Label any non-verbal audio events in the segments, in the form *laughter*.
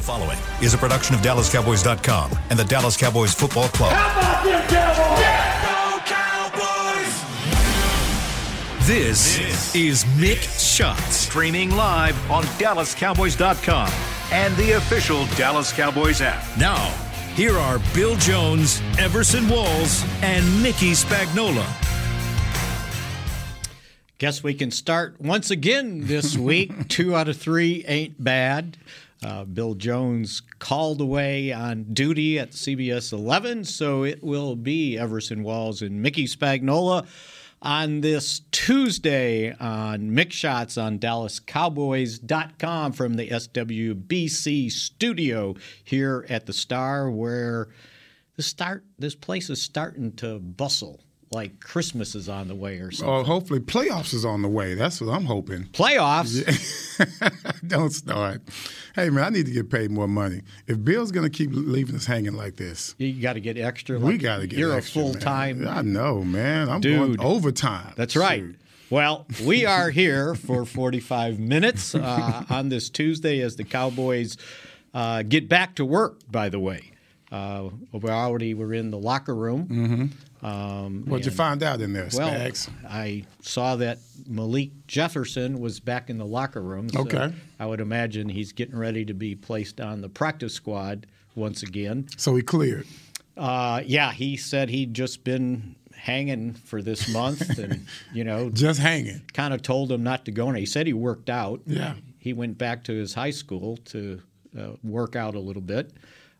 The following is a production of DallasCowboys.com and the Dallas Cowboys Football Club. How about them Cowboys? This, is Mick Shots, streaming live on DallasCowboys.com and the official Dallas Cowboys app. Now, here are Bill Jones, Everson Walls, and Mickey Spagnola. Guess we can start once again this week. *laughs* Two out of three ain't bad. Uh, Bill Jones called away on duty at CBS 11, so it will be Everson Walls and Mickey Spagnola on this Tuesday on Mick Shots on DallasCowboys.com from the SWBC studio here at the Star, where the start this place is starting to bustle like Christmas is on the way or something. Oh, hopefully playoffs is on the way. That's what I'm hoping. Playoffs? *laughs* Don't start. Hey man, I need to get paid more money. If Bill's gonna keep leaving us hanging like this, you got to get extra. we got to get. You're extra, a full time. I know, man. I'm Dude. going overtime. That's right. Shoot. Well, we *laughs* are here for 45 minutes uh, on this Tuesday as the Cowboys uh, get back to work. By the way, uh, we already were in the locker room. Mm-hmm. Um, What'd you find out in there, Well, Spags? I saw that Malik Jefferson was back in the locker room. So Okay. I would imagine he's getting ready to be placed on the practice squad once again. So he cleared. Uh, yeah, he said he'd just been hanging for this month *laughs* and, you know, Just hanging. kind of told him not to go in. He said he worked out. Yeah. He went back to his high school to uh, work out a little bit,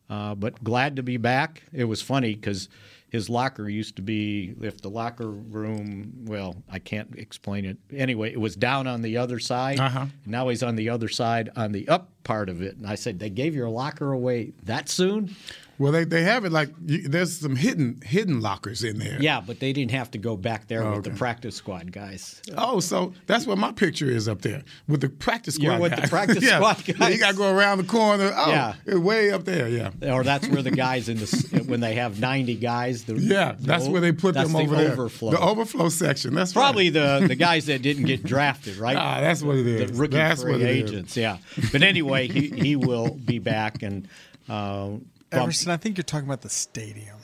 uh, but glad to be back. It was funny because his locker used to be, if the locker room, well, I can't explain it. Anyway, it was down on the other side. Uh-huh. Now he's on the other side on the up part of it. And I said, they gave your locker away that soon? Well, they, they have it like you, there's some hidden hidden lockers in there. Yeah, but they didn't have to go back there with the practice squad guys. Oh, so that's what my picture is up there with the practice squad. You're with the guys. practice *laughs* yeah. squad Yeah, guys. You got to go around the corner. Oh, Yeah. way up there. Yeah. or that's where the *laughs* guys in the when they have 90 guys. The, Yeah, the that's where they put them the over there. Overflow. The overflow section. That's Probably right. the the *laughs* guys that didn't get drafted, right? Ah, that's what it the is. rookie That's free it is. agents. Yeah, but anyway, he *laughs* he will be back and. Uh, Everson, I think you're talking about the stadium.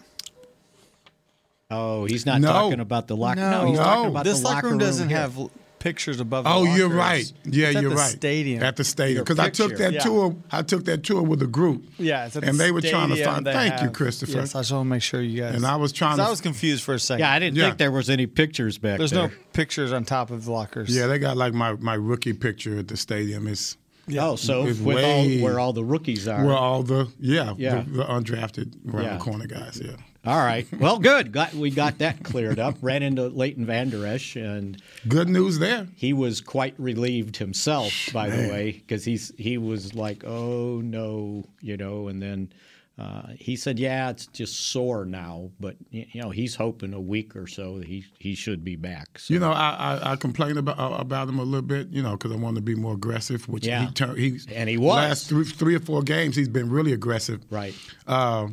oh, he's not No. talking about the locker. No, he's talking No. about this the locker room doesn't here. have pictures above. The Oh, you're right. Yeah, It's you're the right. Stadium. At the stadium, because I took that Yeah. tour. I took that tour with a group. yeah, it's at the and they were trying to find. they Thank you, Christopher. Yes, I just want to make sure you guys. And I was trying 'cause to- I was confused for a second. Yeah, I didn't Yeah. think there was any pictures back there. There's there. no pictures on top of the lockers. yeah, they got like my, my rookie picture at the stadium. It's Oh, so with all where all the rookies are. where all the yeah, Yeah. The, the undrafted around Yeah. the corner guys. Yeah, all right. Well, good. Got, we got that cleared up. Ran into Leighton Vander Esch and. good news there. he was quite relieved himself, by the way, because he's he was like, "Oh no," you know, and then uh, he said, "Yeah, it's just sore now," but you know, he's hoping a week or so he he should be back. So. You know, I, I, I complained about uh, about him a little bit, you know, because I wanted to be more aggressive. Which Yeah. he turned. He And he was. last three, three or four games. He's been really aggressive. right? Uh,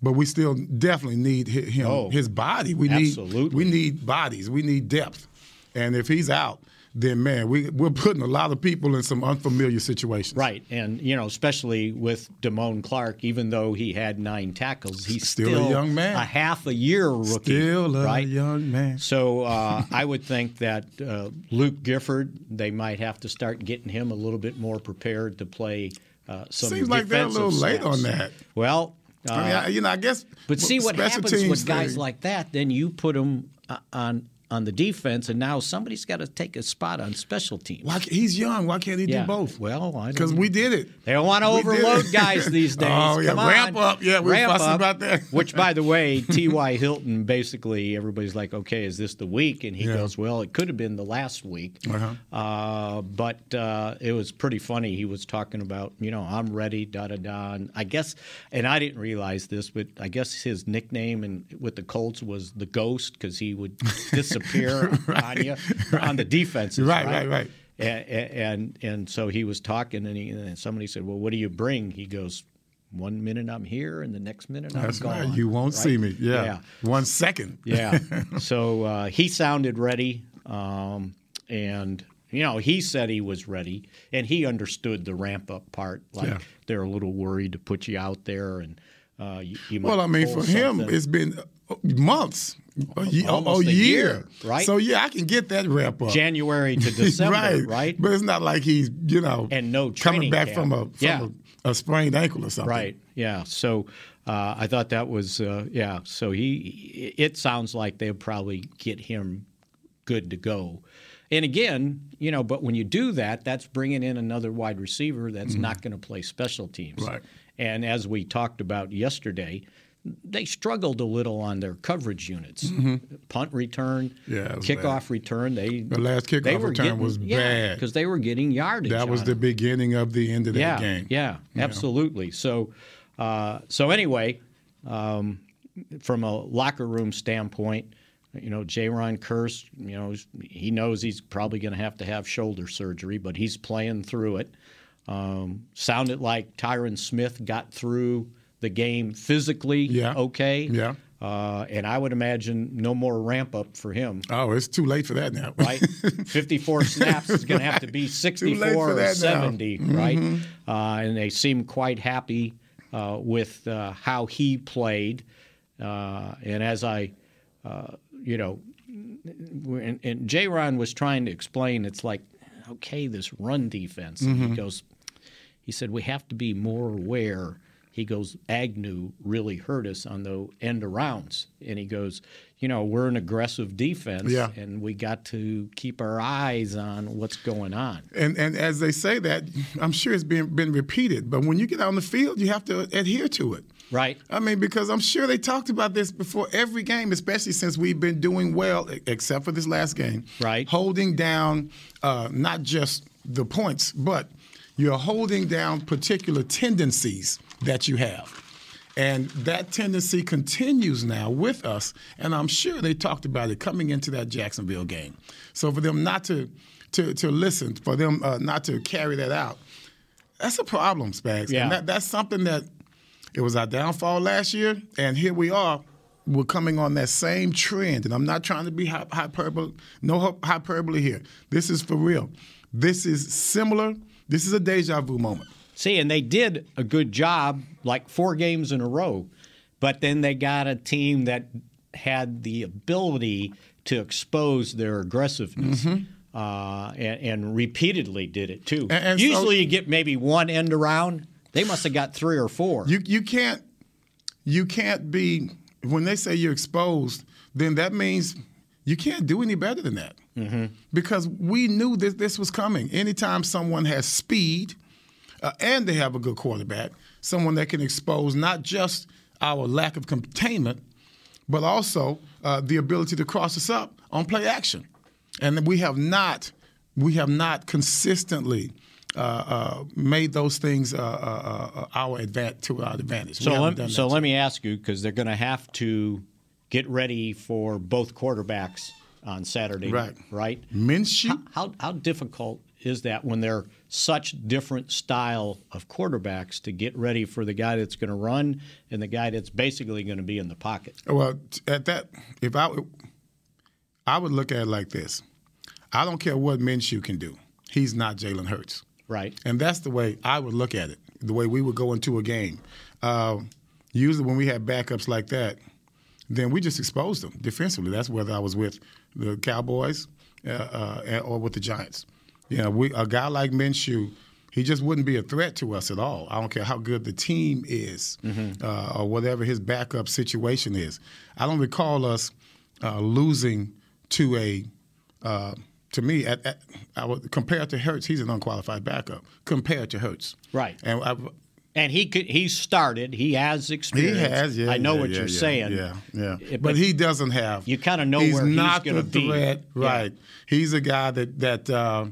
but we still definitely need him, Oh, his body. We absolutely. need we need bodies. We need depth. And if he's out, then man, we we're putting a lot of people in some unfamiliar situations. Right, and you know, especially with Damone Clark, even though he had nine tackles, he's Still a young man. a half a year rookie, Still a right? young man. So uh, I would think that uh, Luke Gifford, they might have to start getting him a little bit more prepared to play uh, some Seems like they're a little late on that. Well, uh, I mean, I, you know, I guess. but see what happens with guys thing- like that. Then you put them uh, on on the defense, and now somebody's got to take a spot on special teams. Why, he's young. Why can't he Yeah. do both? Well, Because we did it. They don't want to overload guys these *laughs* days. Oh, yeah. Come on. Ramp up. Yeah, we were Ramp fussing up. about that. Which, by the way, *laughs* T.Y. Hilton basically, everybody's like, okay, is this the week? And he Yeah. goes, well, it could have been the last week. Uh-huh. Uh, but uh, it was pretty funny. He was talking about, you know, I'm ready, da da da. And I guess, and I didn't realize this, but I guess his nickname and with the Colts was the Ghost because he would *laughs* disappear *laughs* on you on the defenses. Right, right, right. And, and and so he was talking, and, he, and somebody said, "Well, what do you bring?" He goes, "One minute I'm here, and the next minute I'm That's gone." right. You won't right? see me. Yeah. yeah, One second. yeah. *laughs* So uh, he sounded ready, um, and you know, he said he was ready and he understood the ramp up part. Like Yeah. they're a little worried to put you out there and uh, you, you might Well, I mean, for him, it's been months, a, ye- a- Almost a a year. year, right? So yeah, I can get that ramp up. January to *laughs* December, right, right? But it's not like he's you know And no coming back camp. from a from Yeah. a, a sprained ankle or something. Right. Yeah. So uh, I thought that was uh, yeah. So he it sounds like they'll probably get him good to go. And again, you know, but when you do that, that's bringing in another wide receiver that's not going to play special teams. Mm-hmm. Right. And as we talked about yesterday, they struggled a little on their coverage units. Punt return, Mm-hmm. Yeah, kickoff bad. return. They The last kickoff they were return getting, was bad. because they were getting yardage. That was the it beginning of the end of that yeah, game. Yeah, absolutely. So, uh, so anyway, um, from a locker room standpoint, you know, J. Ron Kearse, you know, he knows he's probably going to have to have shoulder surgery, but he's playing through it. Um, sounded like Tyron Smith got through the game physically Yeah. okay. Yeah. Uh, and I would imagine no more ramp up for him. Oh, it's too late for that now. *laughs* Right, 54 *laughs* snaps is going to have to be *laughs* 64 or that now. 70, right? Uh, and they seem quite happy uh, with uh, how he played. Uh, and as I, uh, you know, and, and J. Ron was trying to explain, it's like, okay, this run defense. And he goes, he said we have to be more aware. He goes, Agnew really hurt us on the end arounds, and he goes, you know, we're an aggressive defense, Yeah. and we got to keep our eyes on what's going on. And and as they say that, I'm sure it's been been repeated. But when you get out on the field, you have to adhere to it. Right. I mean, because I'm sure they talked about this before every game, especially since we've been doing well, except for this last game. Right. Holding down uh, not just the points, but you're holding down particular tendencies that you have. And that tendency continues now with us. And I'm sure they talked about it coming into that Jacksonville game. So for them not to to, to listen, for them uh, not to carry that out, that's a problem, Spags. Yeah. And that, that's something that it was our downfall last year, and here we are. We're coming on that same trend, and I'm not trying to be hyperbole. No hyperbole here. This is for real. This is similar. This is a deja vu moment. See, and they did a good job, like four games in a row, but then they got a team that had the ability to expose their aggressiveness. Uh, and, and repeatedly did it too. Mm-hmm. And- and so- Usually, you get maybe one end around. They must have got three or four. You you can't you can't be when they say you're exposed. Then that means you can't do any better than that. Because we knew that this was coming. Anytime someone has speed uh, and they have a good quarterback, someone that can expose not just our lack of containment, but also uh, the ability to cross us up on play action. And we have not, we have not consistently uh, uh, made those things uh, uh, uh, our advantage to our advantage. So let, so let me ask you because they're going to have to get ready for both quarterbacks on Saturday, Right. Right. Minshew. How how difficult is that when they're such different style of quarterbacks to get ready for the guy that's going to run and the guy that's basically going to be in the pocket? Well, at that, if I, I would look at it like this: I don't care what Minshew can do. He's not Jalen Hurts. Right. And that's the way I would look at it, the way we would go into a game. Uh, usually, when we had backups like that, then we just exposed them defensively. That's whether I was with the Cowboys uh, uh, or with the Giants. You know, we, a guy like Minshew, he just wouldn't be a threat to us at all. I don't care how good the team is uh, or whatever his backup situation is. I don't recall us uh, losing to a uh, to me, at, at, I would, compared to Hurts, he's an unqualified backup compared to Hurts. Right. And I, And he could he started. He has experience. he has, yeah. I know yeah, what yeah, you're yeah, saying. Yeah, yeah. It- but, he doesn't have. You kinda know he's where he's not gonna the be. threat, right? He's a guy that that. Uh,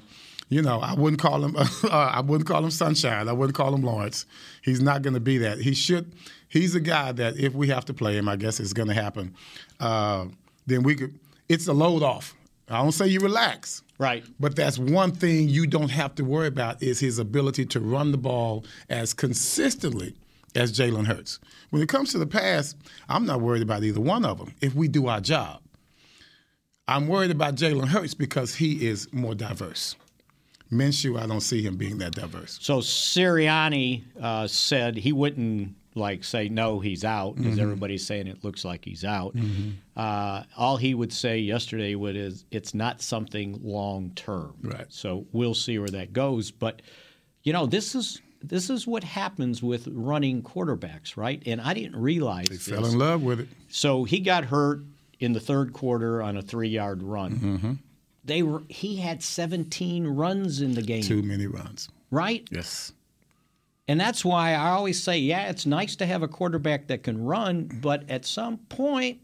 you know, I wouldn't call him. *laughs* Uh, I wouldn't call him Sunshine. I wouldn't call him Lawrence. He's not going to be that. He should. He's a guy that if we have to play him, I guess it's going to happen. Uh, then we could. It's a load off. I don't say you relax. Right. But that's one thing you don't have to worry about is his ability to run the ball as consistently as Jalen Hurts. When it comes to the pass, I'm not worried about either one of them if we do our job. I'm worried about Jalen Hurts because he is more diverse. Minshew, I don't see him being that diverse. So Sirianni uh, said he wouldn't like say no, he's out because mm-hmm. everybody's saying it looks like he's out. Mm-hmm. Uh, all he would say yesterday would is it's not something long term. Right. So we'll see where that goes. But you know, this is this is what happens with running quarterbacks, right? And I didn't realize they this. fell in love with it. So he got hurt in the third quarter on a three yard run. Mm-hmm. They were, he had 17 runs in the game. Too many runs. Right? Yes. And that's why I always say, yeah, it's nice to have a quarterback that can run, but at some point,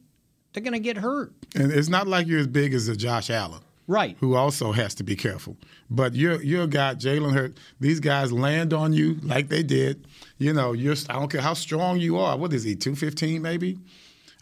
they're going to get hurt. And it's not like you're as big as a Josh Allen. Right. Who also has to be careful. But you're you're a guy, Jalen Hurt. These guys land on you like they did. You know, you're I don't care how strong you are. What is he, 215 maybe?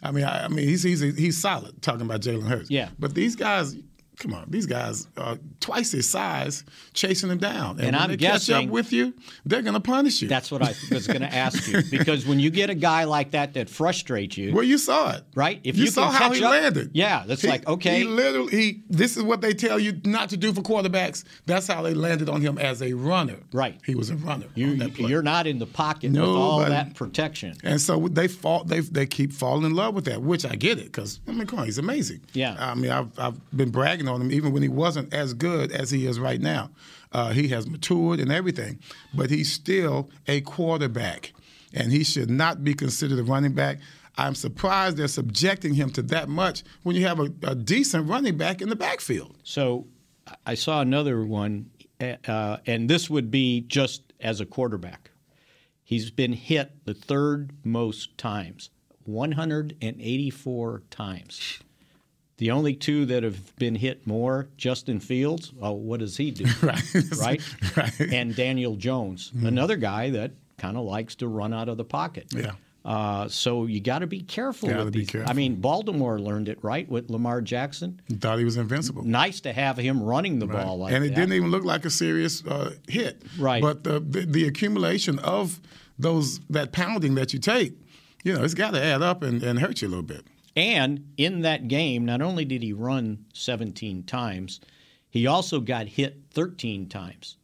I mean, I, I mean, he's he's he's solid. Talking about Jalen Hurts. Yeah. But these guys, come on, these guys are twice his size, chasing him down. And, and I'm they guessing catch up with you, they're going to punish you. That's what I was going to ask you *laughs* because when you get a guy like that that frustrates you, well, you saw it, right? If you, you saw how he up, landed, yeah, that's he, like okay. He literally, he. This is what they tell you not to do for quarterbacks. That's how they landed on him as a runner. Right. He was a runner. You, you're not in the pocket no, with all that protection. And so they fall. They they keep falling in love with that, which I get it because I mean, come on, he's amazing. Yeah. I mean, I've I've been bragging on him even when he wasn't as good as he is right now. Uh, he has matured and everything, but he's still a quarterback, and he should not be considered a running back. I'm surprised they're subjecting him to that much when you have a, a decent running back in the backfield. So I saw another one, uh, and this would be just as a quarterback. He's been hit the third most times, 184 times. The only two that have been hit more, Justin Fields. Oh, what does he do? *laughs* right. *laughs* right. right. And Daniel Jones, mm-hmm. another guy that kind of likes to run out of the pocket. Yeah. Uh, so you got to be careful gotta with be these. Careful. I mean, Baltimore learned it right with Lamar Jackson. Thought he was invincible. Nice to have him running the right. ball like that. and it that. didn't even look like a serious uh, hit. Right. But the, the, the accumulation of those that pounding that you take, you know, it's got to add up and, and hurt you a little bit. And in that game, not only did he run 17 times, he also got hit 13 times,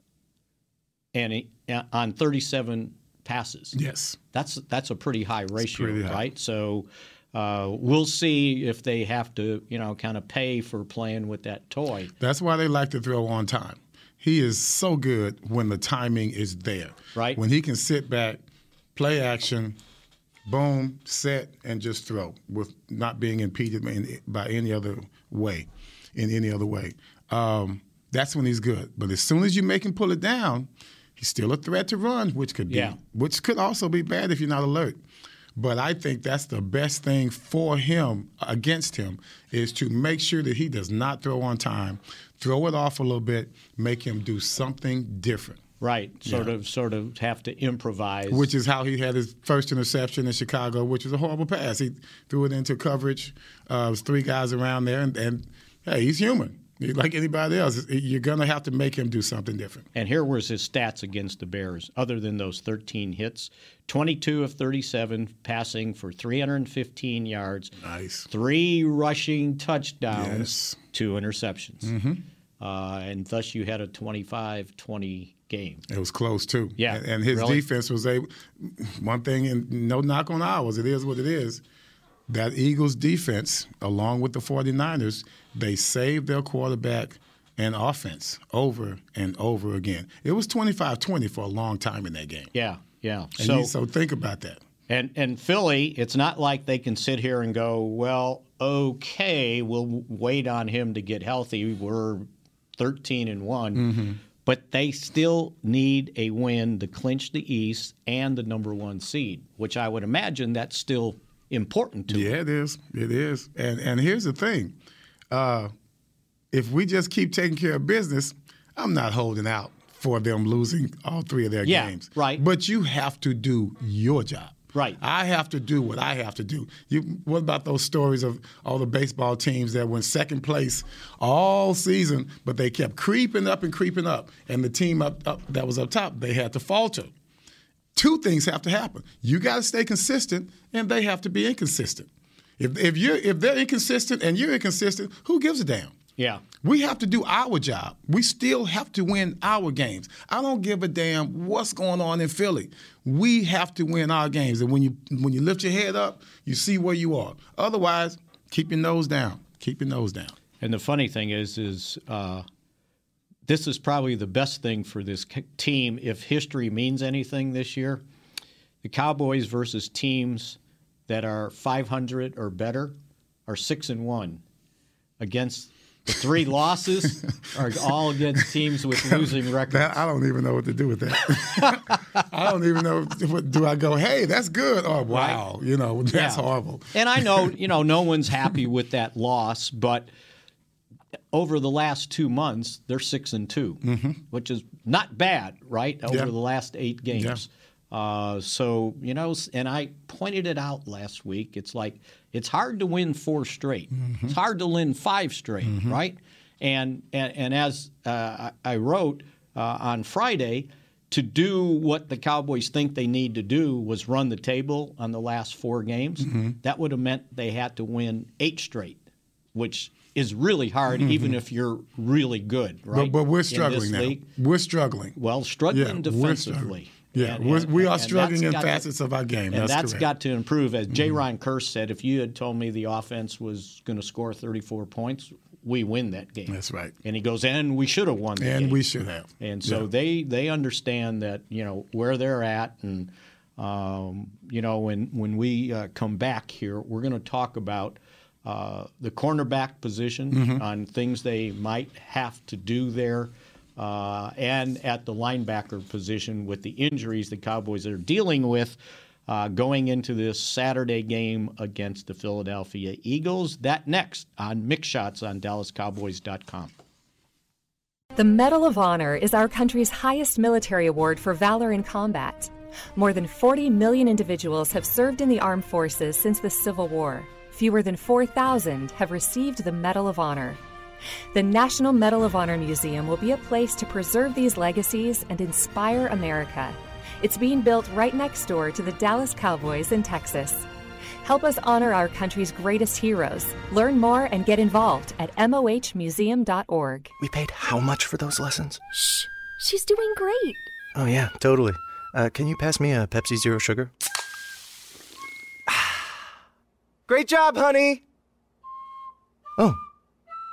and he, uh, on 37 passes. Yes, that's that's a pretty high ratio, pretty high. right? So. Uh, we'll see if they have to, you know, kind of pay for playing with that toy. That's why they like to throw on time. He is so good when the timing is there. Right. When he can sit back, play action, boom, set, and just throw with not being impeded by any other way, in any other way. Um, that's when he's good. But as soon as you make him pull it down, he's still a threat to run, which could be, yeah. which could also be bad if you're not alert. But I think that's the best thing for him against him is to make sure that he does not throw on time, throw it off a little bit, make him do something different. Right, sort yeah. of, sort of have to improvise. Which is how he had his first interception in Chicago, which was a horrible pass. He threw it into coverage. Uh, was three guys around there, and, and hey, he's human. Like anybody else, you're going to have to make him do something different. And here was his stats against the Bears, other than those 13 hits 22 of 37 passing for 315 yards. Nice. Three rushing touchdowns, yes. two interceptions. Mm-hmm. Uh, and thus you had a 25 20 game. It was close too. Yeah, and, and his really? defense was able. One thing, and no knock on ours, it is what it is. That Eagles defense, along with the 49ers, they saved their quarterback and offense over and over again. It was 25-20 for a long time in that game. Yeah, yeah. And so, you, so think about that. And and Philly, it's not like they can sit here and go, well, okay, we'll wait on him to get healthy. We're 13 and one. Mm-hmm but they still need a win to clinch the East and the number one seed, which I would imagine that's still important to yeah, them. it is. It is. And and here's the thing: uh, if we just keep taking care of business, I'm not holding out for them losing all three of their yeah, games. Right. But you have to do your job. Right. I have to do what I have to do. You, what about those stories of all the baseball teams that went second place all season, but they kept creeping up and creeping up, and the team up, up that was up top, they had to falter. Two things have to happen. You got to stay consistent, and they have to be inconsistent. If, if you're if they're inconsistent and you're inconsistent, who gives a damn? Yeah. We have to do our job. We still have to win our games. I don't give a damn what's going on in Philly. We have to win our games. And when you when you lift your head up, you see where you are. Otherwise, keep your nose down. Keep your nose down. And the funny thing is, is uh, this is probably the best thing for this team if history means anything this year. The Cowboys versus teams that are 500 or better are six and one against the three losses *laughs* are all against teams with losing records. That, I don't even know what to do with that. *laughs* I don't even know. What, do I go, hey, that's good? Oh, wow. Right. You know, *laughs* that's yeah. horrible. And I know, you know, no one's happy with that loss, but over the last two months, they're six and 2 mm-hmm. which is not bad, right? Over the last eight games. Uh, so you know, and I pointed it out last week. It's like it's hard to win four straight. Mm-hmm. It's hard to win five straight, mm-hmm. right? And, and and as uh, I wrote uh, on Friday, to do what the Cowboys think they need to do was run the table on the last four games. Mm-hmm. That would have meant they had to win eight straight, which is really hard, mm-hmm. even if you're really good, right? But, but we're struggling now. League. We're struggling. Well, struggling yeah, defensively. Yeah, and, and, we are struggling in facets to, of our game. And that's, that's got to improve. As J. Mm-hmm. Ron Kearse said, if you had told me the offense was going to score 34 points, we win that game. That's right. And he goes, and we should have won. and game. And we should have. And so yeah. they they understand that you know where they're at, and um, you know when when we uh, come back here, we're going to talk about. Uh, the cornerback position mm-hmm. on things they might have to do there uh, and at the linebacker position with the injuries the Cowboys are dealing with. Uh, going into this Saturday game against the Philadelphia Eagles. That next on Mick Shots on DallasCowboys.com. The Medal of Honor is our country's highest military award for valor in combat. More than 40 million individuals have served in the armed forces since the Civil War. Fewer than 4,000 have received the Medal of Honor. The National Medal of Honor Museum will be a place to preserve these legacies and inspire America. It's being built right next door to the Dallas Cowboys in Texas. Help us honor our country's greatest heroes. Learn more and get involved at mohmuseum.org. We paid how much for those lessons? Shh, she's doing great. Oh, yeah, totally. Uh, can you pass me a Pepsi Zero Sugar? *sighs* Great job, honey! Oh,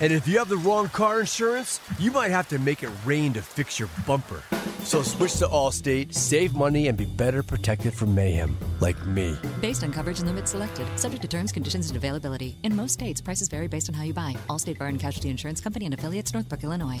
And if you have the wrong car insurance, you might have to make it rain to fix your bumper. So switch to Allstate, save money, and be better protected from mayhem, like me. Based on coverage and limits selected, subject to terms, conditions, and availability. In most states, prices vary based on how you buy. Allstate Bar and Casualty Insurance Company and affiliates, Northbrook, Illinois.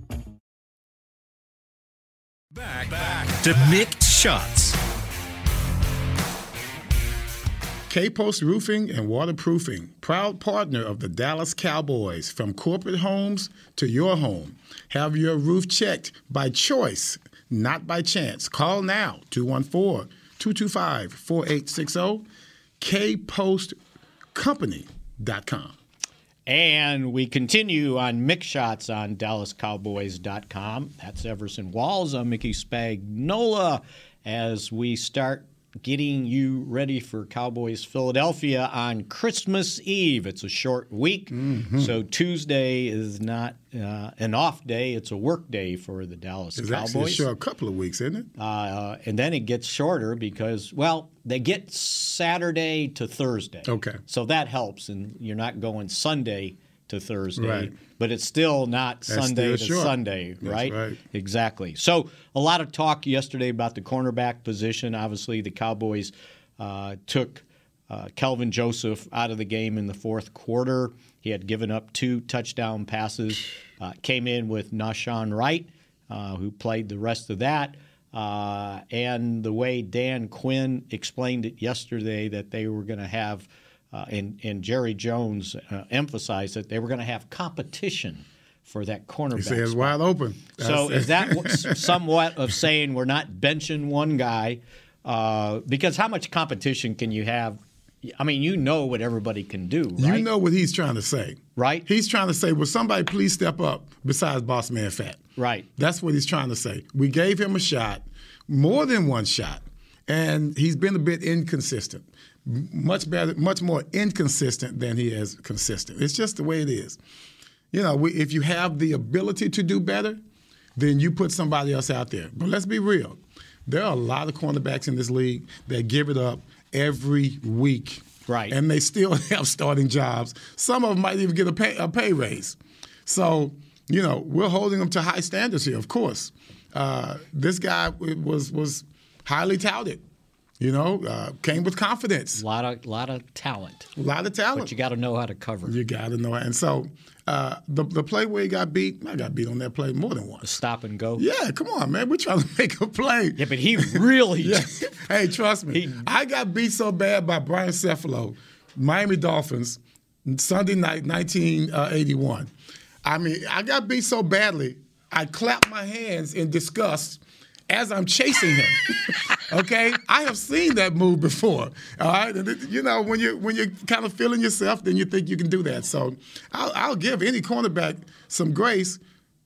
Back, back to Mick Shots. K Post Roofing and Waterproofing, proud partner of the Dallas Cowboys. From corporate homes to your home. Have your roof checked by choice, not by chance. Call now 214 225 4860, kpostcompany.com. And we continue on Mick Shots on DallasCowboys.com. That's Everson Walls. I'm Mickey Spagnola as we start getting you ready for Cowboys Philadelphia on Christmas Eve. It's a short week, mm-hmm. so Tuesday is not uh, an off day; it's a work day for the Dallas it's Cowboys. It's actually a couple of weeks, isn't it? Uh, and then it gets shorter because, well, they get Saturday to Thursday. Okay, so that helps, and you're not going Sunday to Thursday, Right. but it's still not That's Sunday still to. Sunday, right? right. Exactly. So a lot of talk yesterday about the cornerback position. Obviously, the Cowboys uh, took uh, Kelvin Joseph out of the game in the fourth quarter. He had given up two touchdown passes. Uh, came in with Nahshon Wright, uh, who played the rest of that. Uh, and the way Dan Quinn explained it yesterday, that they were going to have, uh, and, and Jerry Jones uh, emphasized that they were going to have competition for that cornerback. He says wide open. So is that somewhat of saying we're not benching one guy? Uh, because how much competition can you have? I mean, you know what everybody can do, right? You know what he's trying to say. Right. He's trying to say, will somebody please step up besides Boss Man Fat? Right. That's what he's trying to say. We gave him a shot, more than one shot, and he's been a bit inconsistent. Much better, much more inconsistent than he is consistent. It's just the way it is. You know, we, if you have the ability to do better, then you put somebody else out there. But let's be real. There are a lot of cornerbacks in this league that give it up every week. Right. And they still *laughs* have starting jobs. Some of them might even get a pay, a pay raise. So, you know, we're holding them to high standards here, of course. Uh, this guy was was highly touted. You know, uh, came with confidence. A lot of lot of talent. A lot of talent. But you got to know how to cover. You got to know. And so uh, the the play where he got beat, I got beat on that play more than once. Stop and go. Yeah, come on, man. We're trying to *laughs* make a play. Yeah, but he really. *laughs* yeah. Hey, trust me. I got beat so bad by Brian Cefalo, Miami Dolphins, Sunday night, 1981. I mean, I got beat so badly, I clapped my hands in disgust as I'm chasing him. *laughs* okay, I have seen that move before. All right, And it- you know when you when you're kind of feeling yourself, then you think you can do that. So I'll, I'll give any cornerback some grace,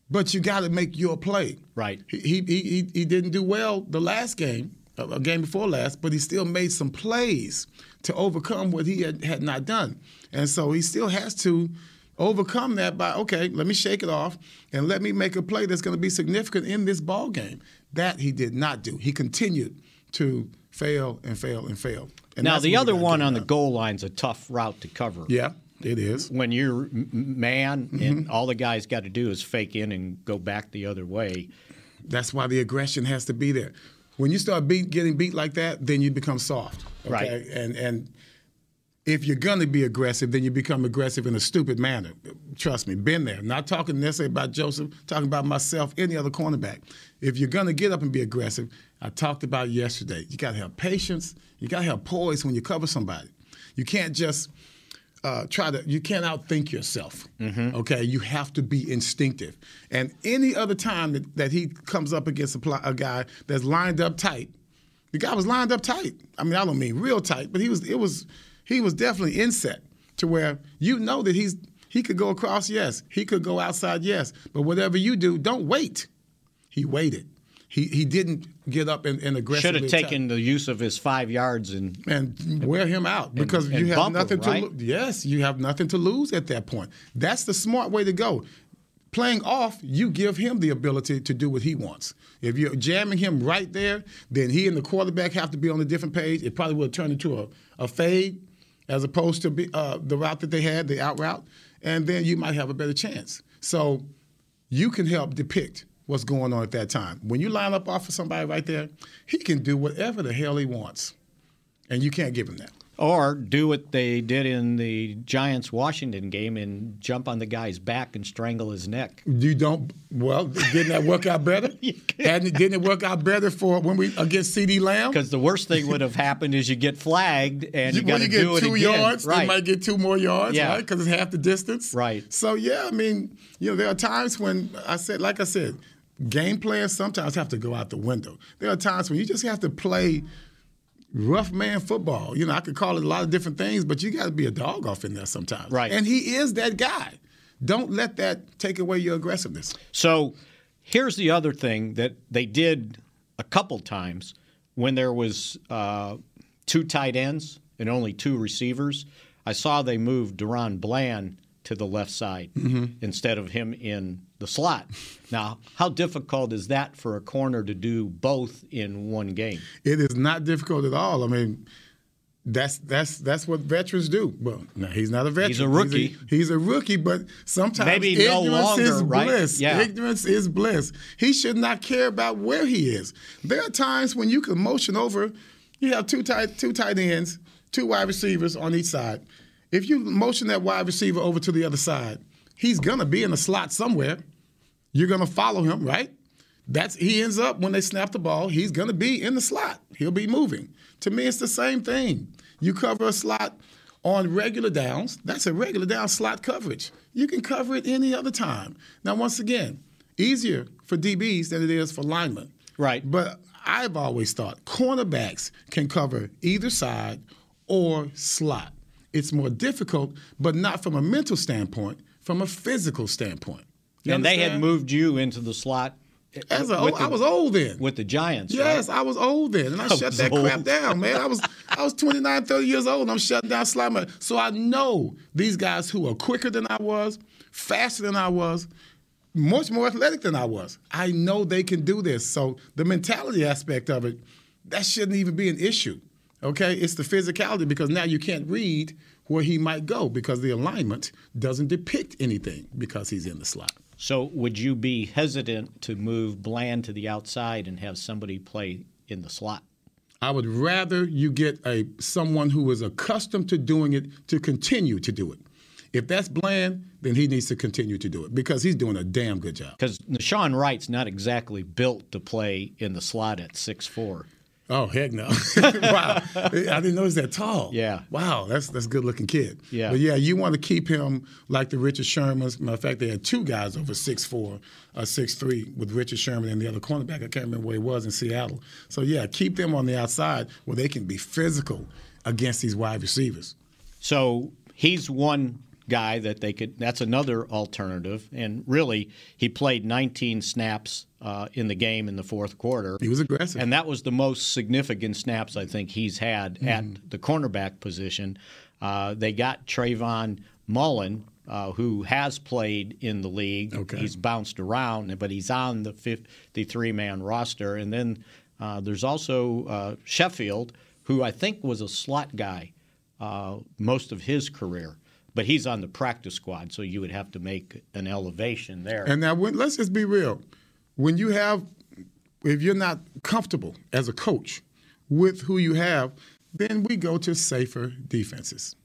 but you got to make your play. Right. He, he he he didn't do well the last game, a a game before last, but he still made some plays to overcome what he had, had not done, and so he still has to overcome that by okay, let me shake it off and let me make a play that's going to be significant in this ball game. That he did not do. He continued to fail and fail and fail. And now the other one on the now. goal line's a tough route to cover. Yeah, it is. When you're man Mm-hmm. and all the guys got to do is fake in and go back the other way. That's why the aggression has to be there. When you start beat, getting beat like that, then you become soft. Okay? Right. And and if you're gonna be aggressive, then you become aggressive in a stupid manner. Trust me, been there. Not talking necessarily about Joseph, talking about myself, any other cornerback. If you're gonna get up and be aggressive, I talked about yesterday. You gotta have patience. You gotta have poise when you cover somebody. You can't just uh, try to you can't outthink yourself okay? You have to be instinctive. And any other time that, that he comes up against a, a guy that's lined up tight the guy was lined up tight. I mean i don't mean real tight but he was it was he was definitely inset to where you know that he's he could go across yes. He could go outside yes. But whatever you do don't wait he waited. He he didn't get up and, and aggressively Should have attack. taken the use of his five yards and and wear him out because and you have nothing to right? lo- yes you have nothing to lose at that point. That's the smart way to go. Playing off you give him the ability to do what he wants. If you're jamming him right there then he and the quarterback have to be on a different page. It probably will turn into a, a fade as opposed to be, uh, the route that they had the out route and then you might have a better chance. So you can help depict what's going on at that time. When you line up off of somebody right there, he can do whatever the hell he wants, and you can't give him that. or do what they did in the Giants Washington game and jump on the guy's back and strangle his neck. You don't. Well, didn't that work out better? *laughs* Hadn't, didn't it work out better for when we against CeeDee Lamb? Because the worst thing would have happened is you get flagged and you, when got to you get do it two again. yards, right? they might get two more yards, Yeah. right? Because it's half the distance. Right. So yeah, I mean, you know, there are times when I said, like I said, game plans sometimes have to go out the window. There are times when you just have to play rough man football. You know, I could call it a lot of different things, but you got to be a dog off in there sometimes. Right. And he is that guy. Don't let that take away your aggressiveness. So here's the other thing that they did a couple times when there was uh, two tight ends and only two receivers. I saw they moved DaRon Bland to the left side mm-hmm. instead of him in the slot. Now, how difficult is that for a corner to do both in one game? It is not difficult at all. I mean, That's that's that's what veterans do. Well, no, he's not a veteran. He's a rookie. He's a, he's a rookie, but sometimes Maybe no ignorance longer, is right? bliss. Yeah. Ignorance is bliss. He should not care about where he is. There are times when you can motion over. You have two tight two tight ends, two wide receivers on each side. If you motion that wide receiver over to the other side, he's gonna be in the slot somewhere. You're gonna follow him, right? That's he ends up when they snap the ball, he's gonna be in the slot. He'll be moving. To me, it's the same thing. You cover a slot on regular downs, that's a regular down slot coverage. You can cover it any other time. Now, once again, easier for DBs than it is for linemen. Right. But I've always thought cornerbacks can cover either side or slot. It's more difficult, but not from a mental standpoint, from a physical standpoint. You and they had moved you into the slot. Uh, As a, with oh, I was old then. with the Giants. Yes, right? I was old then, and I, *laughs* I shut that old. crap down, man. I was I was 29, 30 years old, and I'm shutting down Slimer. So I know these guys who are quicker than I was, faster than I was, much more athletic than I was. I know they can do this. So the mentality aspect of it, that shouldn't even be an issue. Okay, it's the physicality because now you can't read where he might go because the alignment doesn't depict anything because he's in the slot. So would you be hesitant to move Bland to the outside and have somebody play in the slot? I would rather you get a someone who is accustomed to doing it to continue to do it. If that's Bland, then he needs to continue to do it because he's doing a damn good job. Because Nahshon Wright's not exactly built to play in the slot at six four. Oh heck no! *laughs* *laughs* wow, I didn't know he's that tall. Yeah. Wow, that's that's a good looking kid. Yeah. But yeah, you want to keep him like the Richard Shermans. Matter of fact, they had two guys over six four, uh, six three with Richard Sherman and the other cornerback. I can't remember where he was in Seattle. So yeah, keep them on the outside where they can be physical against these wide receivers. So he's one guy that they could. That's another alternative. And really, he played 19 snaps uh, in the game in the fourth quarter. He was aggressive, and that was the most significant snaps I think he's had Mm-hmm. at the cornerback position. Uh, they got Trayvon Mullen. Uh, who has played in the league? Okay. He's bounced around, but he's on the 53-man roster. And then uh, there's also uh, Sheffield, who I think was a slot guy uh, most of his career, but he's on the practice squad, so you would have to make an elevation there. And now, when, let's just be real. When you have, if you're not comfortable as a coach with who you have, then we go to safer defenses.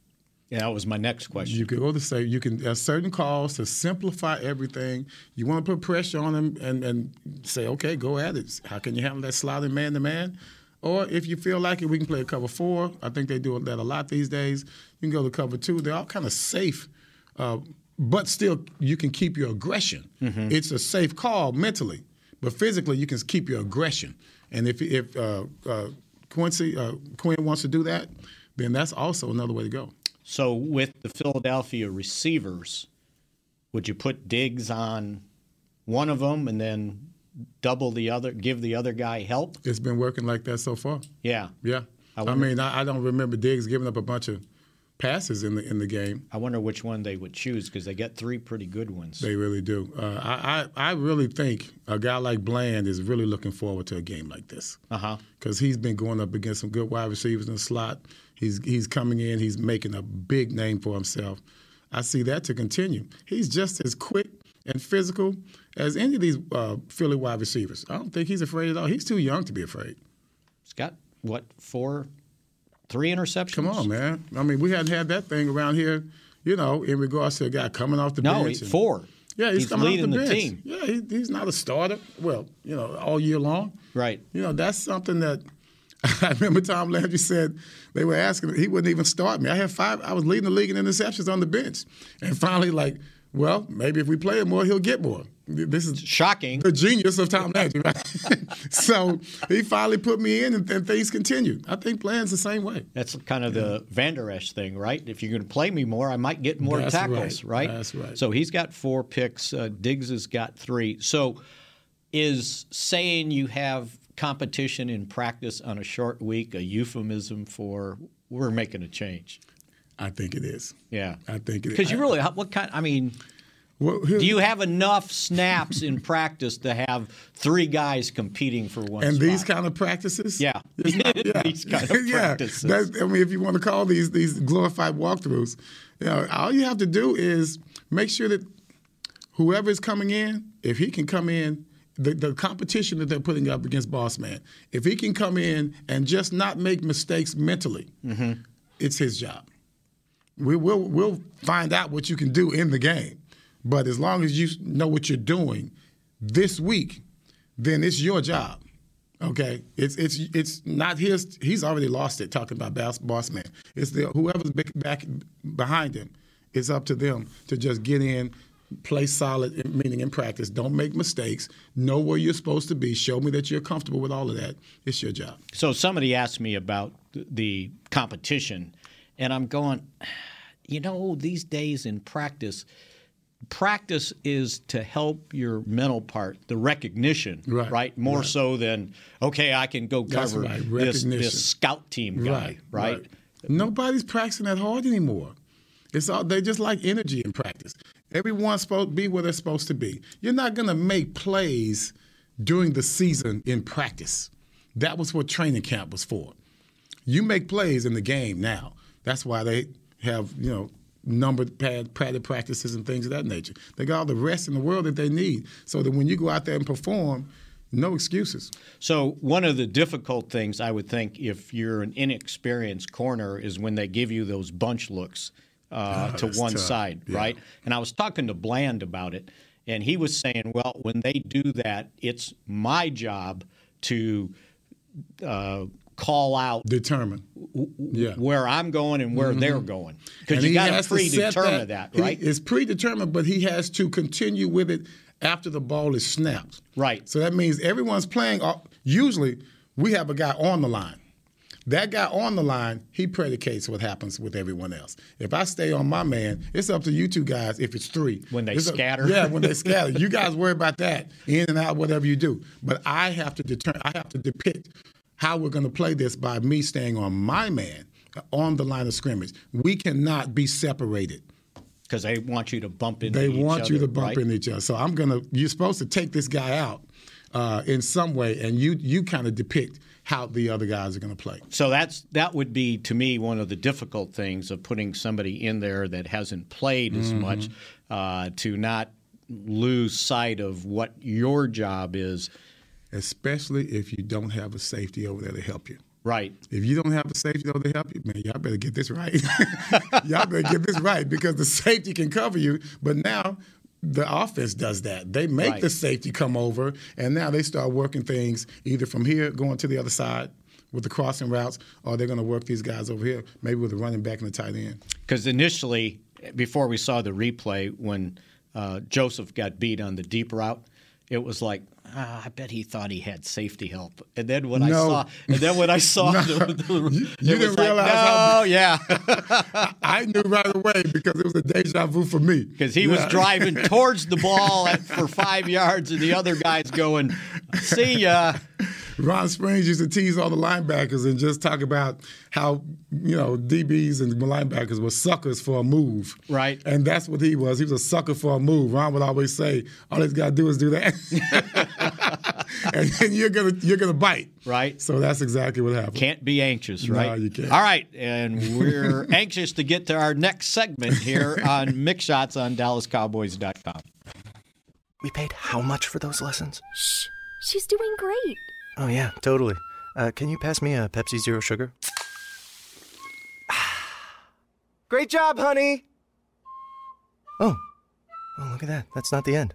yeah, that was my next question. You can go to say you can certain calls to simplify everything. You want to put pressure on them and, and say, okay, go at it. How can you handle that sliding man to man? Or if you feel like it, we can play a cover four. I think they do that a lot these days. You can go to cover two. They're all kind of safe, uh, but still you can keep your aggression. It's a safe call mentally, but physically you can keep your aggression. And if if uh, uh, Quincy uh, Quinn wants to do that, then that's also another way to go. So with the Philadelphia receivers, would you put Diggs on one of them and then double the other, give the other guy help? It's been working like that so far. Yeah. Yeah. I I, mean, I, I don't remember Diggs giving up a bunch of passes in the in the game. I wonder which one they would choose because they got three pretty good ones. They really do. Uh, I, I I really think a guy like Bland is really looking forward to a game like this Uh huh. because he's been going up against some good wide receivers in the slot. He's he's coming in. He's making a big name for himself. I see that to continue. He's just as quick and physical as any of these uh, Philly wide receivers. I don't think he's afraid at all. He's too young to be afraid. He's got what four, three interceptions. Come on, man. I mean, we hadn't had that thing around here, you know, in regards to a guy coming off the No, bench. and- four. Yeah, he's, He's coming leading off the, the bench. team. Yeah, he, he's not a starter. Well, you know, all year long. Right. You know, that's something that *laughs* I remember Tom Landry said they were asking him, he wouldn't even start me. I had five. I was leading the league in interceptions on the bench, and finally, like, well, maybe if we play him more, he'll get more. This is shocking. The genius of Tom Landry, right? *laughs* so he finally put me in, and, and things continued. I think Bland's the same way. That's kind of the Vander Esch thing, right? If you're going to play me more, I might get more That's tackles, right. right. That's right. So he's got four picks. Uh, Diggs has got three. So is saying you have competition in practice on a short week a euphemism for we're making a change? I think it is. Yeah. I think it is. Because you really, what kind? I mean, Well, Do you have enough snaps in practice to have three guys competing for one and spot? these kind of practices? Yeah. Not- *laughs* yeah. these kind of *laughs* yeah. practices. That's, I mean, if you want to call these these glorified walkthroughs, you know, all you have to do is make sure that whoever is coming in, if he can come in, the, the competition that they're putting up against Boss Man, if he can come in and just not make mistakes mentally, Mm-hmm. it's his job. We will we'll find out what you can do in the game, but as long as you know what you're doing this week, then it's your job. Okay, it's it's it's not his. He's already lost it. Talking about boss, boss man, it's the whoever's back, back behind him. It's up to them to just get in, play solid, meaning in practice. Don't make mistakes. Know where you're supposed to be. Show me that you're comfortable with all of that. It's your job. So somebody asked me about the competition, and I'm going, you know, these days in practice, practice is to help your mental part, the recognition, Right, More right. so than okay, I can go cover right, this, this scout team guy, right? Nobody's practicing that hard anymore. It's all they just like energy in practice. Everyone's supposed to be where they're supposed to be. You're not going to make plays during the season in practice. That was what training camp was for. You make plays in the game now. That's why they have you know numbered pad, padded practices and things of that nature. They got all the rest in the world that they need, so that when you go out there and perform, no excuses. So one of the difficult things I would think if you're an inexperienced corner is when they give you those bunch looks uh, Oh, to one tough. side, Yeah. right? And I was talking to Bland about it, and he was saying, well, when they do that, it's my job to uh, call out Determine. Yeah. where I'm going and where they're Mhm. going because you he got to predetermine that, He- right? It's predetermined, but he has to continue with it after the ball is snapped. Right. So that means everyone's playing. Usually, we have a guy on the line. That guy on the line, he predicates what happens with everyone else. If I stay on my man, it's up to you two guys if it's three. When they It's up- scatter. yeah, when they *laughs* scatter. You guys worry about that, in and out, whatever you do. But I have to determine, I have to depict how we're going to play this by me staying on my man on the line of scrimmage. We cannot be separated. Because they want you to bump into They want you to bump right? into each other. So I'm gonna. You're supposed to take this guy out uh, in some way, and you you kind of depict how the other guys are going to play. So that's that would be to me one of the difficult things of putting somebody in there that hasn't played as Mhm. much uh, to not lose sight of what your job is. Especially if you don't have a safety over there to help you. Right. If you don't have a safety over there to help you, man, y'all better get this right. *laughs* y'all better get this right because the safety can cover you, but now the offense does that. They make Right. the safety come over, and now they start working things either from here going to the other side with the crossing routes, or they're going to work these guys over here, maybe with a running back and a tight end. Because initially, before we saw the replay, when uh, Joseph got beat on the deep route, it was like, ah, I bet he thought he had safety help. And then when I saw, and then when I *laughs* saw, No. the, the, You- you didn't like, realize no, how- yeah, *laughs* I knew right away because it was a deja vu for me. because he was driving *laughs* towards the ball at, for five yards, and the other guy's going, "See ya." Ron Springs used to tease all the linebackers and just talk about how you know DBs and linebackers were suckers for a move. Right. And that's what he was. He was a sucker for a move. Ron would always say, "All he's got to do is do that, *laughs* and then you're gonna you're gonna bite." Right. So that's exactly what happened. Can't be anxious, right? No, right? you can't. All right, and we're *laughs* anxious to get to our next segment here *laughs* on Mick Shots on DallasCowboys.com. We paid how much for those lessons? Shh, she's doing great. Oh, yeah, totally. Uh, can you pass me a Pepsi Zero Sugar? *sighs* Great job, honey. Oh. Oh, look at that. That's not the end.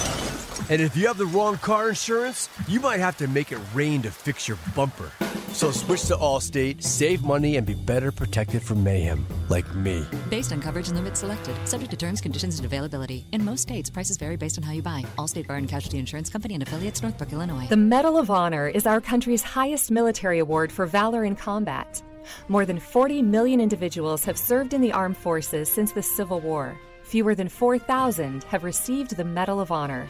And if you have the wrong car insurance, you might have to make it rain to fix your bumper. So switch to Allstate, save money, and be better protected from mayhem, like me. Based on coverage and limits selected, subject to terms, conditions, and availability. In most states, prices vary based on how you buy. Allstate Bar and Casualty Insurance Company and affiliates, Northbrook, Illinois. The Medal of Honor is our country's highest military award for valor in combat. More than 40 million individuals have served in the armed forces since the Civil War. Fewer than 4,000 have received the Medal of Honor.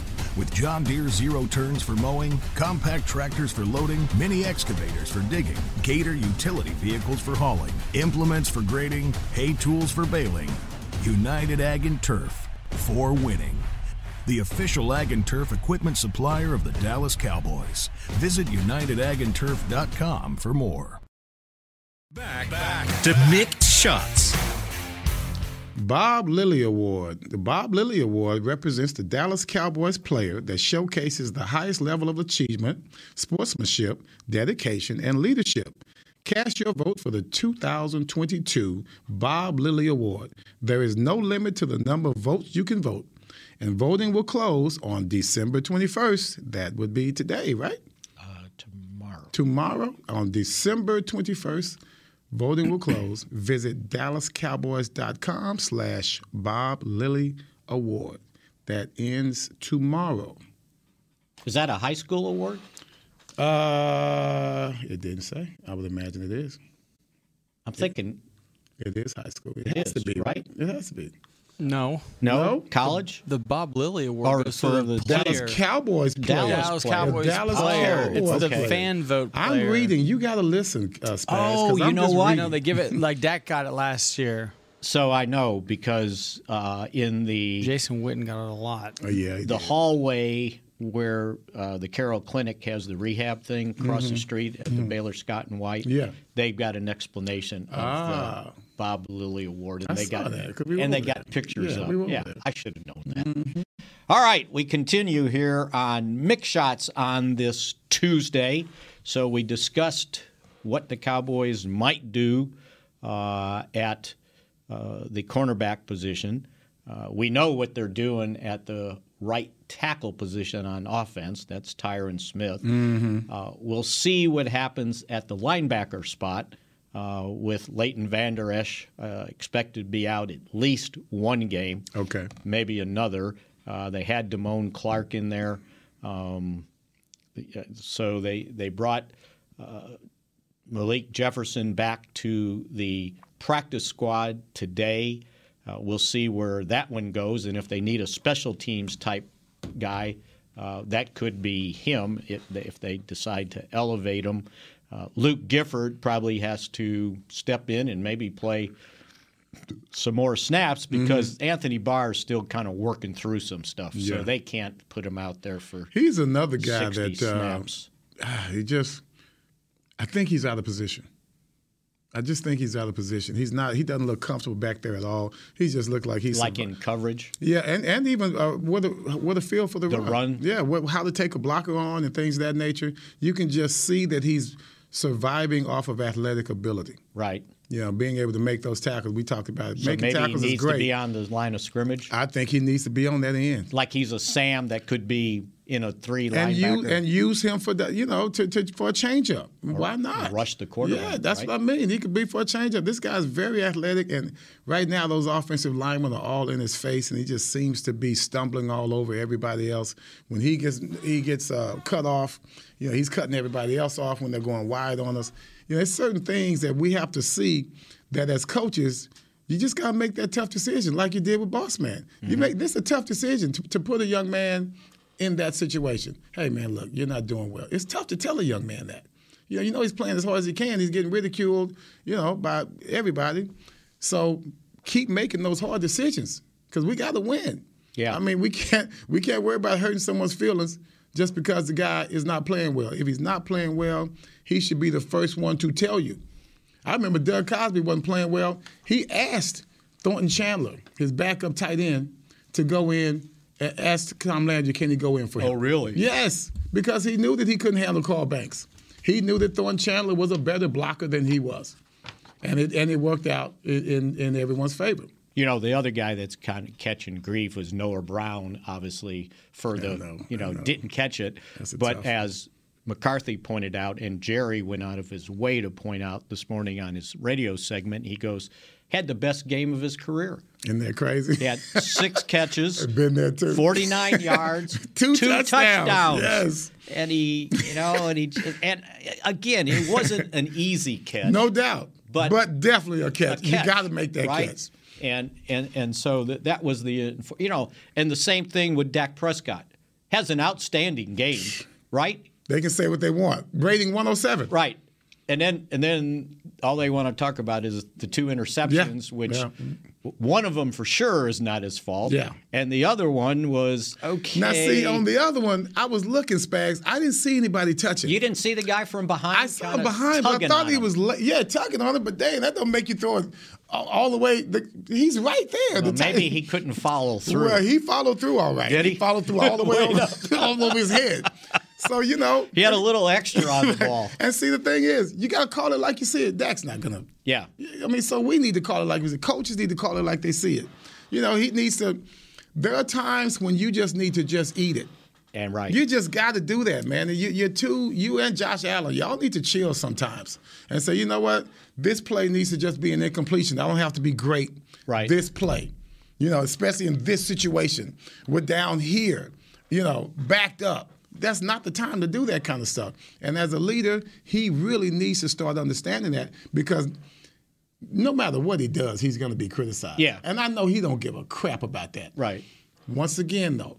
With John Deere zero turns for mowing, compact tractors for loading, mini excavators for digging, Gator utility vehicles for hauling, implements for grading, hay tools for baling. United Ag and Turf for winning. The official Ag and Turf equipment supplier of the Dallas Cowboys. Visit UnitedAgAndTurf.com for more. Back, back to Mick Shots. Bob Lilly Award. The Bob Lilly Award represents the Dallas Cowboys player that showcases the highest level of achievement, sportsmanship, dedication, and leadership. Cast your vote for the 2022 Bob Lilly Award. There is no limit to the number of votes you can vote, and voting will close on December 21st. That would be today, right? Uh, tomorrow. Tomorrow, on December 21st, Voting will close. Visit dallascowboys.com slash Bob Lilly Award. That ends tomorrow. Is that a high school award? Uh, it didn't say. I would imagine it is. I'm thinking it is high school. It, it has is, to be right. It has to be. No. No. No? College? The Bob Lilly Award Or goes for to the player. Dallas Cowboys player. Dallas Dallas player. Cowboys Dallas player. Cowboys It's the player. fan vote player. I'm reading. You got to listen, uh, Spaz. Oh, 'cause you I'm know just what? Reading. know they give it like Dak got it last year. So I know because uh, in the Jason Witten got it a lot. Oh, yeah. he the did. hallway where uh, the Carrell Clinic has the rehab thing across Mm-hmm. the street at the Baylor Scott and White. Yeah. they've got an explanation of Ah. the Bob Lilly Award, and I they got that, and they over got pictures Yeah, of. yeah. Mm-hmm. I should have known that. All right, we continue here on Mick Shots on this Tuesday. So we discussed what the Cowboys might do uh, at uh, the cornerback position. Uh, we know what they're doing at the right tackle position on offense. That's Tyron Smith. Uh, we'll see what happens at the linebacker spot uh, with Leighton Vander Esch uh, expected to be out at least one game, Okay. maybe another. Uh, they had Damone Clark in there. Um, so they, they brought uh, Malik Jefferson back to the practice squad today. Uh, we'll see where that one goes, and if they need a special teams type guy, uh, that could be him if they, if they decide to elevate him. Uh, Luke Gifford probably has to step in and maybe play some more snaps because Anthony Barr is still kind of working through some stuff, Yeah. so they can't put him out there for He's another guy 60 that uh, *sighs* he just. I think he's out of position. I just think he's out of position. He's not. He doesn't look comfortable back there at all. He just looked like he's like in coverage. Yeah, and, and even uh, what a what a feel for the, The run. run. Yeah, what, how to take a blocker on and things of that nature. You can just see that he's surviving off of athletic ability. Right. You know, being able to make those tackles. We talked about it. So making maybe he tackles is needs to be on the line of scrimmage. I think he needs to be on that end. Like he's a Sam that could be in a three And linebacker. use and use him for the you know to, to for a changeup. Why not rush the quarterback, Yeah, that's right? what I mean. He could be for a changeup. This guy's very athletic, and right now those offensive linemen are all in his face, and he just seems to be stumbling all over everybody else. When he gets he gets uh, cut off, you know he's cutting everybody else off when they're going wide on us. You know, there's certain things that we have to see that as coaches. You just gotta make that tough decision, like you did with Boss Man. You mm-hmm. make this a tough decision to, to put a young man in that situation. Hey man, look, you're not doing well. It's tough to tell a young man that. You know, you know he's playing as hard as he can. He's getting ridiculed, you know, by everybody. So keep making those hard decisions because we got to win. Yeah. I mean, we can't we can't worry about hurting someone's feelings just because the guy is not playing well. If he's not playing well, he should be the first one to tell you. I remember Doug Cosbie wasn't playing well. He asked Thornton Chandler, his backup tight end, to go in and ask Tom Landry, can he go in for him? Oh, really? Yes, because he knew that he couldn't handle Carl Banks. He knew that Thornton Chandler was a better blocker than he was. And it, and it worked out in, in, everyone's favor. You know, the other guy that's kind of catching grief was Noah Brown, obviously, for the, know, you know, know. didn't catch it. But tough as McCarthy pointed out, and Jerry went out of his way to point out this morning on his radio segment, he goes, had the best game of his career. Isn't that crazy? He had six *laughs* catches, I've been there too. 49 *laughs* yards, Two touchdowns, yes. And he, you know, and he, and again, it wasn't an easy catch. No doubt. But- But, definitely a catch. a catch, You got to make that right? catch. And and and so that that was the you know, and the same thing with Dak Prescott has an outstanding game, right? They can say what they want. Rating 107. Right. And then and then all they want to talk about is the two interceptions, which yeah. one of them for sure is not his fault. Yeah. And the other one was okay. Now, see, on the other one, I was looking, Spags. I didn't see anybody touching. you didn't see the guy from behind. I saw him behind, but I thought he him. was, yeah, tugging on it. But dang, that don't make you throw it all, the way. The, he's right there. Well, The maybe he couldn't follow through. Well, he followed through all right. Did he? followed through all the *laughs* way over, up. *laughs* all over his head. So you know, He had a little extra on the ball. *laughs* and see the thing is, you got to call it like you see it. Dak's not gonna. Yeah. I mean, so we need to call it like we see. Coaches need to call it like they see it. You know, he needs to. There are times when you just need to just eat it. And right. You just got to do that, man. You, you're two, you and Josh Allen, y'all need to chill sometimes and say, you know what, this play needs to just be an incompletion. I don't have to be great. Right. This play, you know, especially in this situation, we're down here, you know, backed up. That's not the time to do that kind of stuff. And as a leader, he really needs to start understanding that because no matter what he does, he's going to be criticized. Yeah. And I know he don't give a crap about that. Right. Once again, though,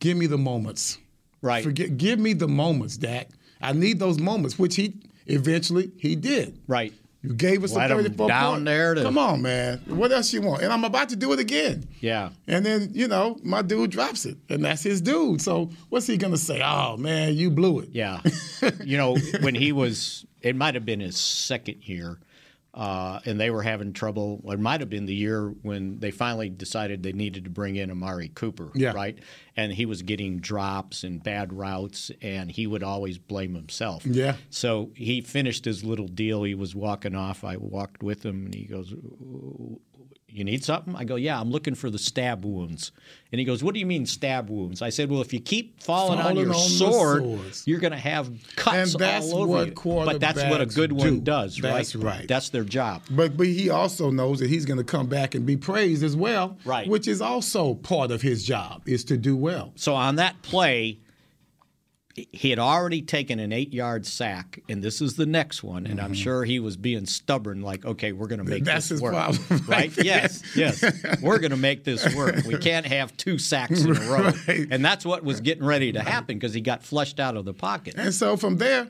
give me the moments. Right. Forget, give me the moments, Dak. I need those moments, which he eventually he did. Right. You gave us Let a 34 down point. there to- Come on, man. What else you want? And I'm about to do it again. Yeah. And then, you know, my dude drops it. And that's his dude. So what's he gonna say? Oh man, you blew it. Yeah. *laughs* you know, when he was, it might have been his second year, uh, and they were having trouble. It might have been the year when they finally decided they needed to bring in Amari Cooper, Yeah. right? And he was getting drops and bad routes, and he would always blame himself. Yeah. So he finished his little deal. He was walking off. I walked with him, and he goes, you need something? I go, yeah, I'm looking for the stab wounds. And he goes, what do you mean stab wounds? I said, well, if you keep falling, on your on sword, you're going to have cuts And that's all over what you. But that's what a good one do. does, right? That's right. That's their job. But but he also knows that he's going to come back and be praised as well, Right. Which is also part of his job is to do well. So on that play, he had already taken an eight-yard sack, and this is the next one. And I'm sure he was being stubborn, like, okay, we're going to make Mm-hmm. That's this his work, problem right? *laughs* right yes, yes, *laughs* we're going to make this work. We can't have two sacks in a *laughs* row, Right. and that's what was getting ready to happen because he got flushed out of the pocket. And so from there,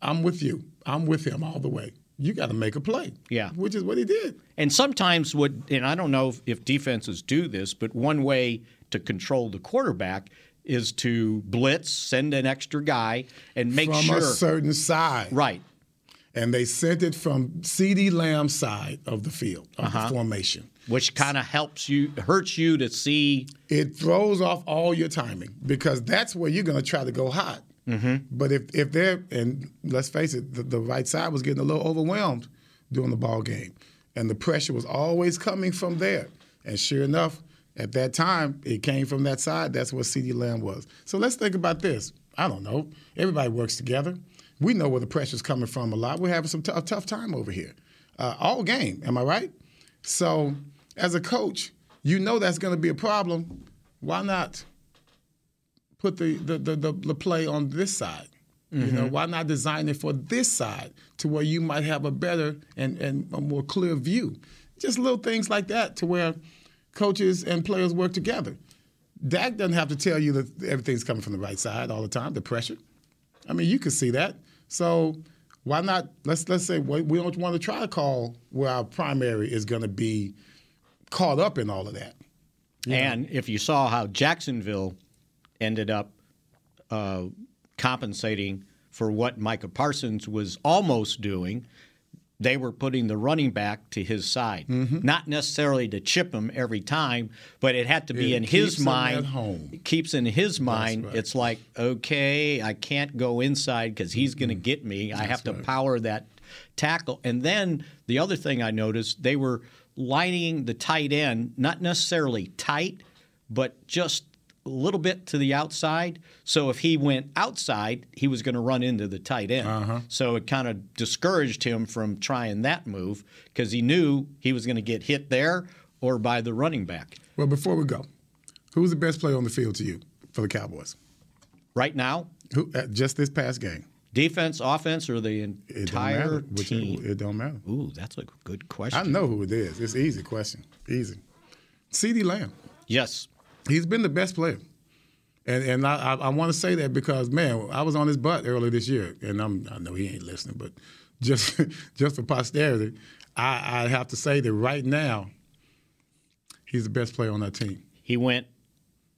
I'm with you. I'm with him all the way. You got to make a play. Yeah. Which is what he did. And sometimes what, and I don't know if defenses do this, but one way to control the quarterback is to blitz, send an extra guy, and make from sure. a certain side. right. And they sent it from CeeDee Lamb's side of the field, of Uh-huh. the formation. Which kind of helps you, hurts you to see. It throws off all your timing because that's where you're going to try to go hot. Mm-hmm. But if, if they're, and let's face it, the, the right side was getting a little overwhelmed during the ball game. And the pressure was always coming from there. And sure enough, at that time, it came from that side. That's what CeeDee Lamb was. So let's think about this. I don't know. Everybody works together. We know where the pressure's coming from a lot. We're having some t- a tough time over here. Uh, all game, am I right? So as a coach, you know that's going to be a problem. Why not put the, the, the, the, the play on this side? You know, why not design it for this side to where you might have a better and, and a more clear view? Just little things like that to where coaches and players work together. Dak doesn't have to tell you that everything's coming from the right side all the time, the pressure. I mean, you can see that. So why not? Let's let's say we don't want to try to call where our primary is going to be caught up in all of that. And if you saw how Jacksonville ended up uh, compensating for what Micah Parsons was almost doing, they were putting the running back to his side. Mhm. Not necessarily to chip him every time, but it had to be It in his mind. home. Keeps in his mind. right. It's like, okay, I can't go inside because he's going to get me. I have to power that tackle. And then the other thing I noticed, they were lining the tight end, not necessarily tight, but just a little bit to the outside. So if he went outside, he was going to run into the tight end. Uh-huh. So it kind of discouraged him from trying that move because he knew he was going to get hit there or by the running back. Well, before we go, who's the best player on the field to you for the Cowboys? Right now, Who uh, just this past game? defense, offense, or the It entire matter. Team? It don't matter. Ooh, that's a good question. I know who it is. It's an easy question. Easy. CeeDee Lamb. Yes. He's been the best player. And and I, I, want to say that because man, I was on his butt earlier this year, and I'm I know he ain't listening, but just *laughs* just for posterity, I, I have to say that right now, he's the best player on that team. He went,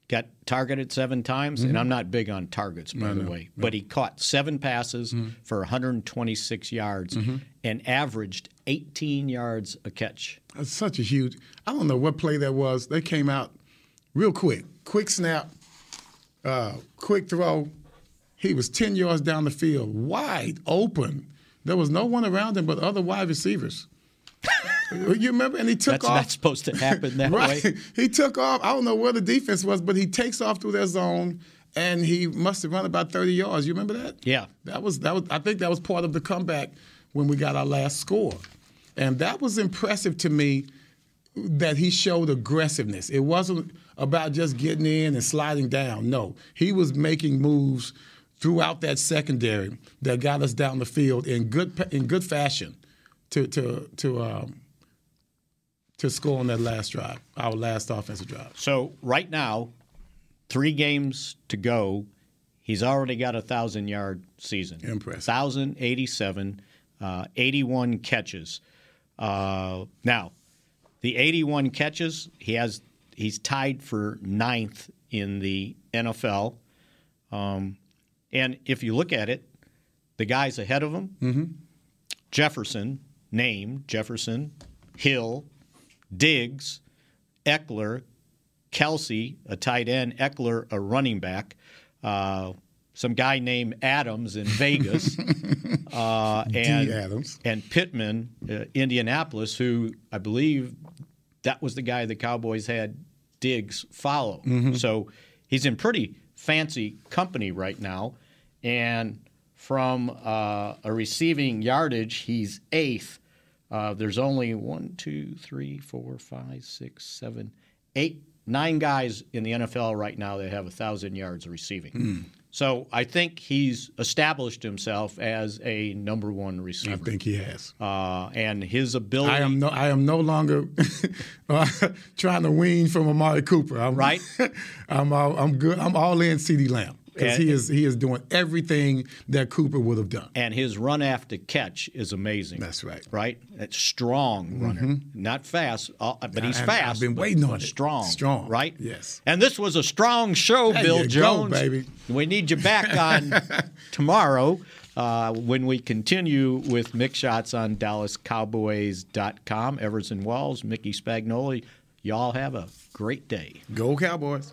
got targeted seven times, and Mhm. I'm not big on targets, by No, the no, way, no. but he caught seven passes for 126 yards Mhm. and averaged 18 yards a catch. That's such a huge. I don't know what play that was. They came out real quick, quick snap, uh, quick throw. He was ten yards down the field, wide open. There was no one around him but other wide receivers. you remember? And he took That's off. That's not supposed to happen that *laughs* right. way. He took off. I don't know where the defense was, but he takes off through their zone, and he must have run about thirty yards. You remember that? Yeah. That was that was. I think that was part of the comeback when we got our last score, and that was impressive to me. That he showed aggressiveness. It wasn't about just getting in and sliding down. No, he was making moves throughout that secondary that got us down the field in good in good fashion to to to um, to score on that last drive, our last offensive drive. So right now, three games to go. He's already got a thousand yard season. Impressive. Thousand eighty seven, uh, eighty one catches. Uh, now, the eighty one catches he has. He's tied for ninth in the NFL. Um, and if you look at it, the guys ahead of him, Mm-hmm. Jefferson, named Jefferson, Hill, Diggs, Ekeler, Kelce, a tight end, Ekeler, a running back, uh, some guy named Adams in Vegas, *laughs* uh, and Adams. and Pittman, uh, Indianapolis, who I believe that was the guy the Cowboys had Diggs follow. Mhm. So he's in pretty fancy company right now, and from uh, a receiving yardage, he's eighth. Uh, there's only one, two, three, four, five, six, seven, eight, nine guys in the NFL right now that have a thousand yards receiving. Hmm. So I think he's established himself as a number one receiver. I think he has. Uh, and his ability. I am no, I am no longer *laughs* trying to wean from Amari Cooper. I'm, Right. *laughs* I'm all, I'm good. I'm all in CeeDee Lamb because he is he is doing everything that Cooper would have done. and his run after catch is amazing. That's right. Right? It's strong runner. Mhm. Not fast, uh, but he's I- I've fast. been but waiting on it. Strong. Strong. Right? Yes. And this was a strong show, There Bill you go, Jones. baby. We need you back on *laughs* tomorrow uh, when we continue with Mick Shots on DallasCowboys.com. Everson Walls, Mickey Spagnola. Y'all have a great day. Go Cowboys.